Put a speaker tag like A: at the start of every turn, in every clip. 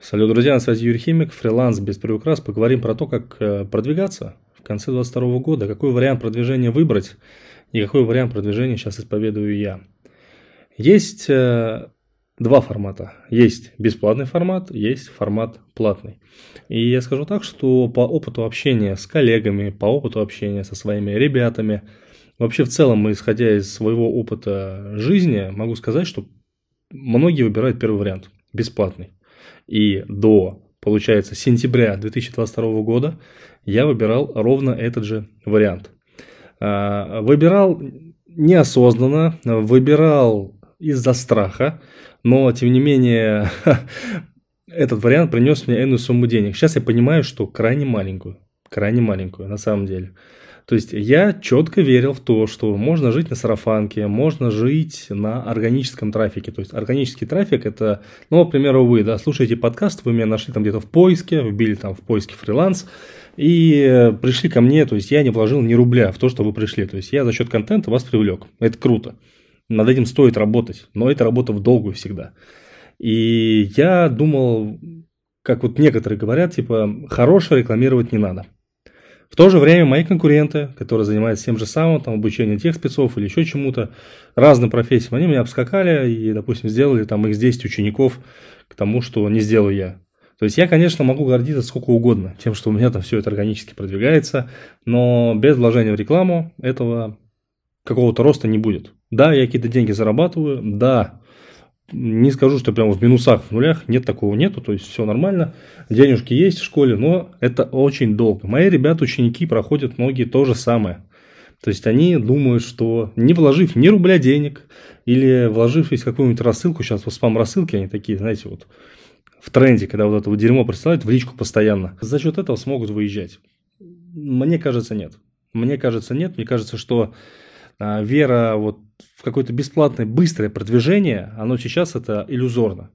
A: Салют, друзья, на связи Юрий Химик, фриланс без приукрас. Поговорим про то, как э, продвигаться в конце 2022 года, какой вариант продвижения выбрать и какой вариант продвижения сейчас исповедую я. Есть э, два формата. Есть бесплатный формат, есть формат платный. И я скажу так, что по опыту общения с коллегами, по опыту общения со своими ребятами, вообще в целом, исходя из своего опыта жизни, могу сказать, что многие выбирают первый вариант – бесплатный. И до, получается, сентября 2022 года я выбирал ровно этот же вариант. А, выбирал неосознанно, выбирал из-за страха, но тем не менее этот вариант принес мне энную сумму денег. Сейчас я понимаю, что крайне маленькую, крайне маленькую на самом деле. То есть я четко верил в то, что можно жить на сарафанке, можно жить на органическом трафике. То есть органический трафик это, ну, к примеру, вы, да, слушаете подкаст, вы меня нашли там где-то в поиске, вбили там в поиске фриланс, и пришли ко мне, то есть я не вложил ни рубля в то, что вы пришли. То есть я за счет контента вас привлек. Это круто. Над этим стоит работать, но это работа в долгую всегда. И я думал, как вот некоторые говорят, типа, хорошее рекламировать не надо. В то же время мои конкуренты, которые занимаются тем же самым, там, обучение тех спецов или еще чему-то, разным профессиям, они меня обскакали и, допустим, сделали там их 10 учеников к тому, что не сделаю я. То есть я, конечно, могу гордиться сколько угодно тем, что у меня там все это органически продвигается, но без вложения в рекламу этого какого-то роста не будет. Да, я какие-то деньги зарабатываю, да, не скажу, что прямо в минусах, в нулях, нет такого нету, то есть все нормально, денежки есть в школе, но это очень долго. Мои ребята, ученики проходят многие то же самое. То есть они думают, что не вложив ни рубля денег, или вложившись в какую-нибудь рассылку, сейчас вот спам-рассылки, они такие, знаете, вот в тренде, когда вот это вот дерьмо присылают в личку постоянно, за счет этого смогут выезжать. Мне кажется, нет. Мне кажется, нет. Мне кажется, что а, вера вот в какое-то бесплатное быстрое продвижение, оно сейчас это иллюзорно.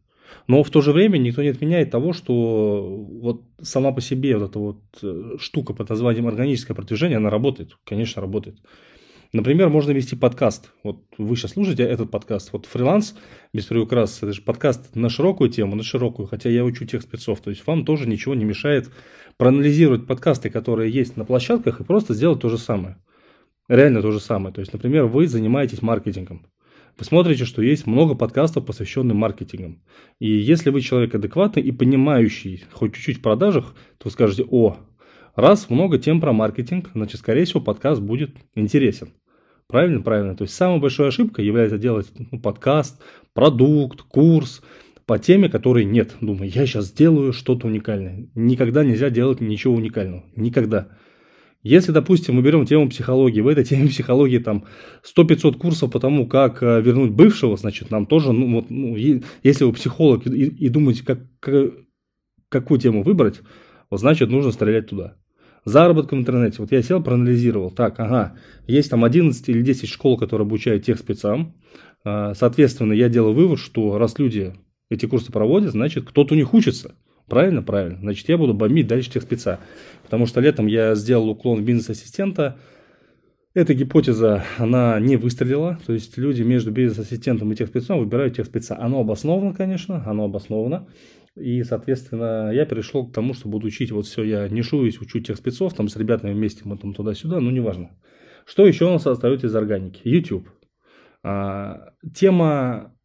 A: Но в то же время никто не отменяет того, что вот сама по себе вот эта вот э, штука под названием органическое продвижение, она работает, конечно, работает. Например, можно вести подкаст. Вот вы сейчас слушаете этот подкаст. Вот фриланс без приукрас, это же подкаст на широкую тему, на широкую, хотя я учу тех спецов. То есть вам тоже ничего не мешает проанализировать подкасты, которые есть на площадках, и просто сделать то же самое. Реально то же самое. То есть, например, вы занимаетесь маркетингом. Вы смотрите, что есть много подкастов, посвященных маркетингам. И если вы человек адекватный и понимающий хоть чуть-чуть в продажах, то скажете, о, раз много тем про маркетинг, значит, скорее всего, подкаст будет интересен. Правильно? Правильно. То есть, самая большая ошибка является делать ну, подкаст, продукт, курс по теме, которой нет. Думаю, я сейчас сделаю что-то уникальное. Никогда нельзя делать ничего уникального. Никогда. Если, допустим, мы берем тему психологии, в этой теме психологии там 100-500 курсов по тому, как э, вернуть бывшего, значит, нам тоже, ну, вот, ну, если вы психолог и, и думаете, как, как, какую тему выбрать, вот, значит, нужно стрелять туда. Заработок в интернете. Вот я сел, проанализировал. Так, ага, есть там 11 или 10 школ, которые обучают тех спецам. А, соответственно, я делаю вывод, что раз люди эти курсы проводят, значит, кто-то у них учится. Правильно? Правильно. Значит, я буду бомбить дальше тех спеца. Потому что летом я сделал уклон в бизнес-ассистента. Эта гипотеза, она не выстрелила. То есть люди между бизнес-ассистентом и тех спецом выбирают тех спеца. Оно обосновано, конечно, оно обосновано. И, соответственно, я перешел к тому, что буду учить. Вот все, я не шуюсь, учу тех спецов, там с ребятами вместе мы там туда-сюда, ну, неважно. Что еще у нас остается из органики? YouTube. А, тема,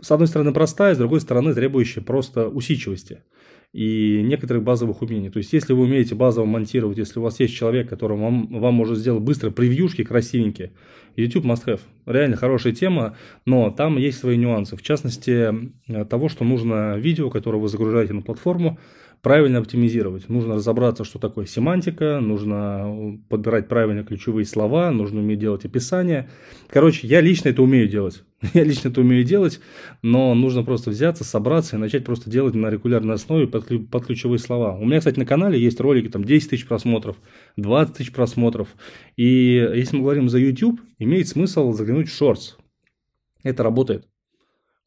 A: с одной стороны, простая, с другой стороны, требующая просто усидчивости и некоторых базовых умений. То есть, если вы умеете базово монтировать, если у вас есть человек, который вам, вам может сделать быстро превьюшки красивенькие, YouTube must have. Реально хорошая тема, но там есть свои нюансы. В частности, того, что нужно видео, которое вы загружаете на платформу, правильно оптимизировать. Нужно разобраться, что такое семантика, нужно подбирать правильно ключевые слова, нужно уметь делать описание. Короче, я лично это умею делать. Я лично это умею делать, но нужно просто взяться, собраться и начать просто делать на регулярной основе под, под ключевые слова. У меня, кстати, на канале есть ролики, там 10 тысяч просмотров, 20 тысяч просмотров. И если мы говорим за YouTube, имеет смысл заглянуть в Shorts. Это работает.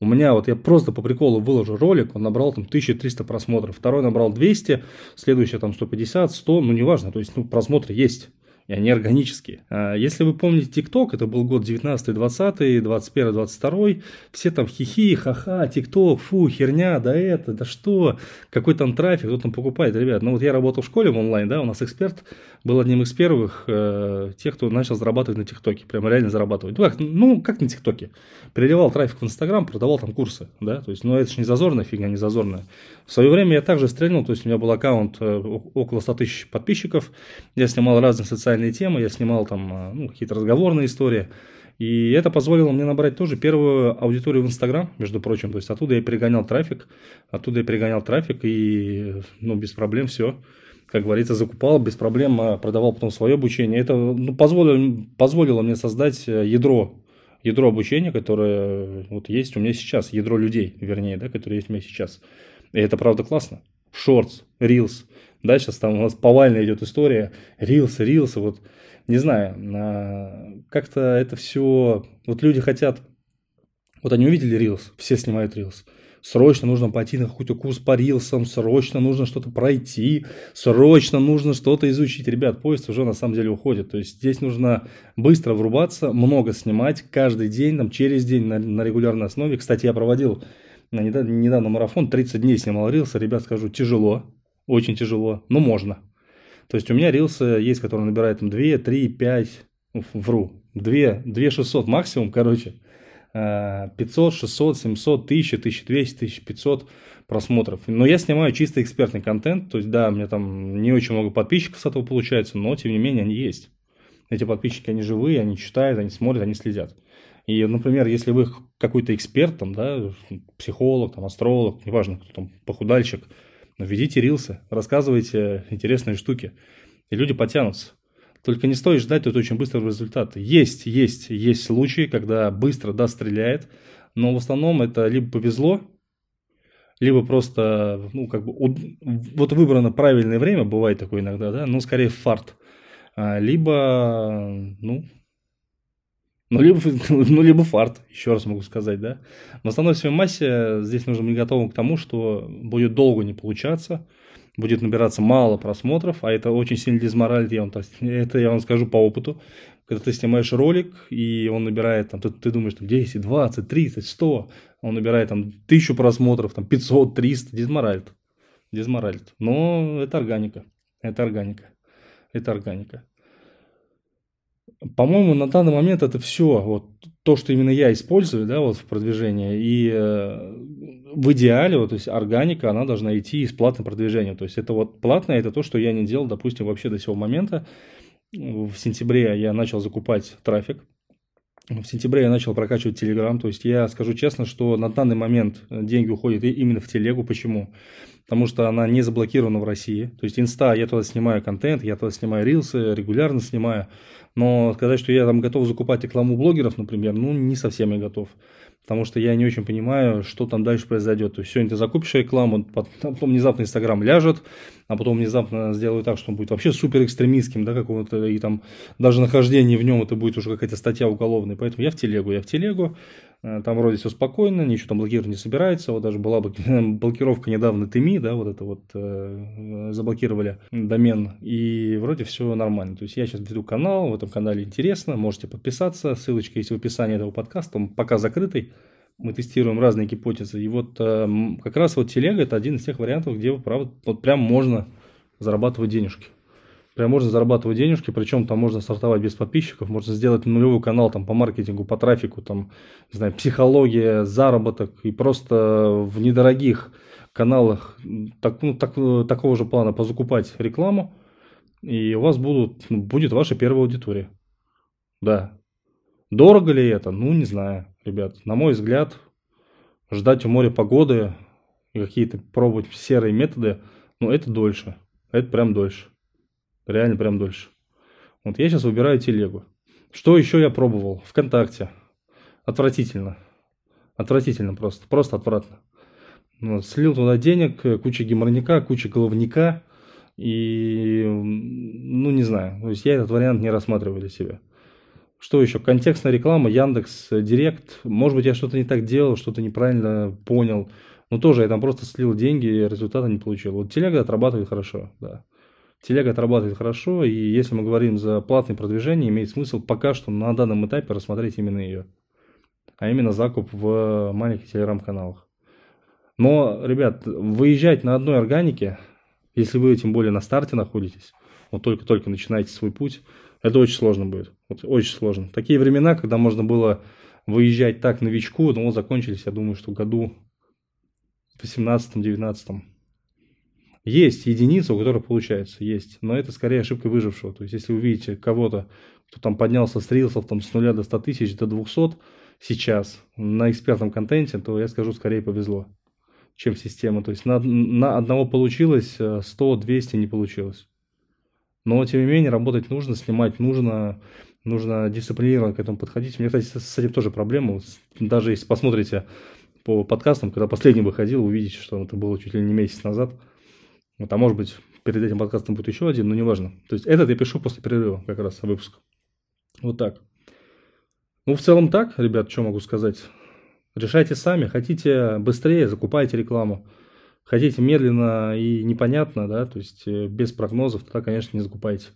A: У меня вот я просто по приколу выложу ролик, он набрал там 1300 просмотров, второй набрал 200, следующий там 150, 100, ну неважно, то есть ну, просмотры есть. и они органические. А если вы помните TikTok, это был год 19 20 21 22 все там хихи, ха-ха, TikTok, фу, херня, да это, да что, какой там трафик, кто там покупает, ребят. Ну вот я работал в школе в онлайн, да, у нас эксперт был одним из первых э, тех, кто начал зарабатывать на ТикТоке, прямо реально зарабатывать. Ну как, ну, как на ТикТоке? Переливал трафик в Инстаграм, продавал там курсы, да, то есть, ну это же не зазорная фигня, не зазорная. В свое время я также стрельнул, то есть у меня был аккаунт э, около 100 тысяч подписчиков, я снимал разные социальные темы, я снимал там э, ну, какие-то разговорные истории, и это позволило мне набрать тоже первую аудиторию в Инстаграм, между прочим. То есть оттуда я перегонял трафик, оттуда я перегонял трафик и ну, без проблем все как говорится, закупал без проблем, а продавал потом свое обучение. Это ну, позволило, позволило мне создать э, ядро, ядро обучения, которое вот есть у меня сейчас, ядро людей, вернее, да, которое есть у меня сейчас. И это правда классно. Шортс, рилс. Да, сейчас там у нас повально идет история. Рилсы, рилсы, вот не знаю, а, как-то это все, вот люди хотят, вот они увидели рилс, все снимают рилс срочно нужно пойти на какой-то курс по рилсам, срочно нужно что-то пройти, срочно нужно что-то изучить. Ребят, поезд уже на самом деле уходит. То есть здесь нужно быстро врубаться, много снимать, каждый день, там, через день на, на регулярной основе. Кстати, я проводил недавно, недавно марафон, 30 дней снимал рилсы. Ребят, скажу, тяжело, очень тяжело, но можно. То есть у меня рилсы есть, которые набирают там 2, 3, 5, вру, 2, 2 600 максимум, короче. 500, 600, 700, 1000, 1200, 1500 просмотров. Но я снимаю чисто экспертный контент, то есть да, у меня там не очень много подписчиков с этого получается, но тем не менее они есть. Эти подписчики, они живые, они читают, они смотрят, они следят. И, например, если вы какой-то эксперт, там, да, психолог, там, астролог, неважно, кто там, похудальщик, ведите рилсы, рассказывайте интересные штуки, и люди потянутся. Только не стоит ждать тут очень быстрого результата. Есть, есть, есть случаи, когда быстро, да, стреляет, но в основном это либо повезло, либо просто, ну, как бы, вот выбрано правильное время, бывает такое иногда, да, ну, скорее фарт, а, либо, ну, ну либо, ну, либо фарт, еще раз могу сказать, да. В основной своей массе здесь нужно быть готовым к тому, что будет долго не получаться, будет набираться мало просмотров, а это очень сильно дезморалит, я вам, это я вам скажу по опыту. Когда ты снимаешь ролик, и он набирает, там, ты, ты думаешь, там, 10, 20, 30, 100, он набирает там тысячу просмотров, там 500, 300, дезморалит. Дезморалит. Но это органика. Это органика. Это органика. По-моему, на данный момент это все, вот то, что именно я использую, да, вот в продвижении, и э, в идеале, вот, то есть органика, она должна идти из платного продвижения. То есть это вот платное, это то, что я не делал, допустим, вообще до сего момента. В сентябре я начал закупать трафик. В сентябре я начал прокачивать Telegram. То есть я скажу честно, что на данный момент деньги уходят именно в телегу. Почему? Потому что она не заблокирована в России. То есть инста, я туда снимаю контент, я туда снимаю рилсы, регулярно снимаю. Но сказать, что я там готов закупать рекламу блогеров, например, ну не совсем я готов потому что я не очень понимаю, что там дальше произойдет. То есть сегодня ты закупишь рекламу, потом внезапно Инстаграм ляжет, а потом внезапно сделают так, что он будет вообще супер экстремистским, да, какого-то, и там даже нахождение в нем это будет уже какая-то статья уголовная. Поэтому я в телегу, я в телегу, там вроде все спокойно, ничего там блокировать не собирается. Вот даже была блокировка недавно ТМИ, да, вот это вот э, заблокировали домен, и вроде все нормально. То есть я сейчас веду канал, в этом канале интересно, можете подписаться, ссылочка есть в описании этого подкаста, он пока закрытый. Мы тестируем разные гипотезы. И вот э, как раз вот телега это один из тех вариантов, где, правда, вот прям можно зарабатывать денежки. Прям можно зарабатывать денежки, причем там можно стартовать без подписчиков, можно сделать нулевой канал там по маркетингу, по трафику, там, не знаю, психология, заработок и просто в недорогих каналах так, ну, так, такого же плана позакупать рекламу, и у вас будут, ну, будет ваша первая аудитория. Да. Дорого ли это? Ну, не знаю, ребят. На мой взгляд, ждать у моря погоды и какие-то пробовать серые методы, ну, это дольше. Это прям дольше. Реально прям дольше. Вот я сейчас выбираю телегу. Что еще я пробовал? Вконтакте. Отвратительно. Отвратительно просто. Просто отвратно. Вот, слил туда денег, куча геморника, куча головника. И, ну, не знаю. То есть я этот вариант не рассматриваю для себя. Что еще? Контекстная реклама, Яндекс, Директ. Может быть, я что-то не так делал, что-то неправильно понял. Но тоже я там просто слил деньги и результата не получил. Вот телега отрабатывает хорошо, да. Телега отрабатывает хорошо, и если мы говорим за платное продвижение, имеет смысл пока что на данном этапе рассмотреть именно ее. А именно закуп в маленьких телеграм-каналах. Но, ребят, выезжать на одной органике, если вы тем более на старте находитесь, вот только-только начинаете свой путь, это очень сложно будет. Вот очень сложно. Такие времена, когда можно было выезжать так новичку, но закончились, я думаю, что году в 18-19. Есть единица, у которой получается, есть. Но это скорее ошибка выжившего. То есть, если вы видите кого-то, кто там поднялся с рилсов там, с нуля до 100 тысяч, до 200 сейчас на экспертном контенте, то я скажу, скорее повезло, чем система. То есть, на, на одного получилось, 100-200 э, не получилось. Но, тем не менее, работать нужно, снимать нужно, нужно дисциплинированно к этому подходить. У меня, кстати, с этим тоже проблема. Даже если посмотрите по подкастам, когда последний выходил, увидите, что это было чуть ли не месяц назад – вот, а может быть, перед этим подкастом будет еще один, но неважно. То есть этот я пишу после перерыва как раз выпуск. Вот так. Ну, в целом так, ребят, что могу сказать. Решайте сами. Хотите быстрее, закупайте рекламу. Хотите медленно и непонятно, да, то есть э, без прогнозов, тогда, конечно, не закупайте.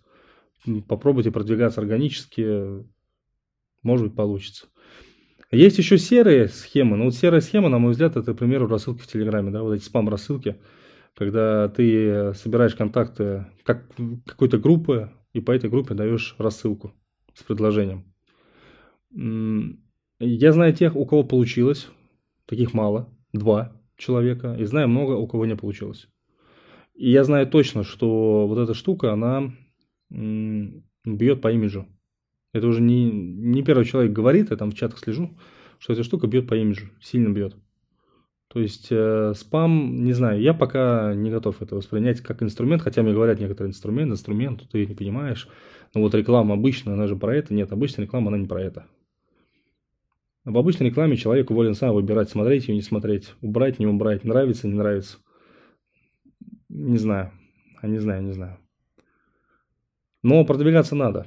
A: Попробуйте продвигаться органически, может быть, получится. Есть еще серые схемы. Ну, вот серая схема, на мой взгляд, это, к примеру, рассылки в Телеграме, да, вот эти спам-рассылки когда ты собираешь контакты как, какой-то группы, и по этой группе даешь рассылку с предложением. Я знаю тех, у кого получилось, таких мало, два человека, и знаю много, у кого не получилось. И я знаю точно, что вот эта штука, она бьет по имиджу. Это уже не, не первый человек говорит, я там в чатах слежу, что эта штука бьет по имиджу, сильно бьет. То есть э, спам, не знаю, я пока не готов это воспринять как инструмент, хотя мне говорят некоторые инструмент, инструмент, ты не понимаешь. Но вот реклама обычная, она же про это. Нет, обычная реклама, она не про это. В обычной рекламе человек волен сам выбирать, смотреть ее, не смотреть, убрать, не убрать, нравится, не нравится. Не знаю, а не знаю, не знаю. Но продвигаться надо.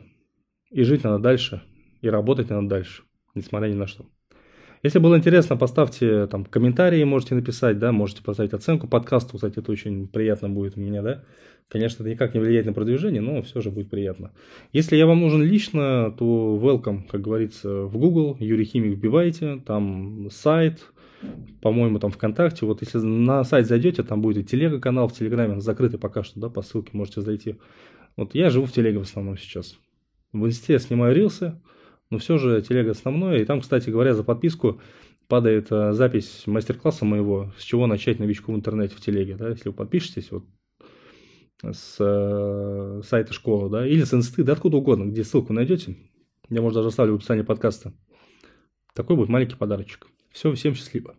A: И жить надо дальше, и работать надо дальше, несмотря ни на что. Если было интересно, поставьте там комментарии, можете написать, да, можете поставить оценку подкасту, кстати, это очень приятно будет меня, да. Конечно, это никак не влияет на продвижение, но все же будет приятно. Если я вам нужен лично, то welcome, как говорится, в Google, Юрий Химик вбивайте, там сайт, по-моему, там ВКонтакте. Вот если на сайт зайдете, там будет и телега-канал в Телеграме, закрытый пока что, да, по ссылке можете зайти. Вот я живу в Телеге в основном сейчас. В Инсте снимаю рилсы, но все же телега основное. И там, кстати говоря, за подписку падает э, запись мастер-класса моего, с чего начать новичку в интернете в телеге. Да? Если вы подпишетесь вот, с э, сайта школы, да, или с инсты, да откуда угодно, где ссылку найдете. Я, может, даже оставлю в описании подкаста. Такой будет маленький подарочек. Все, всем счастливо.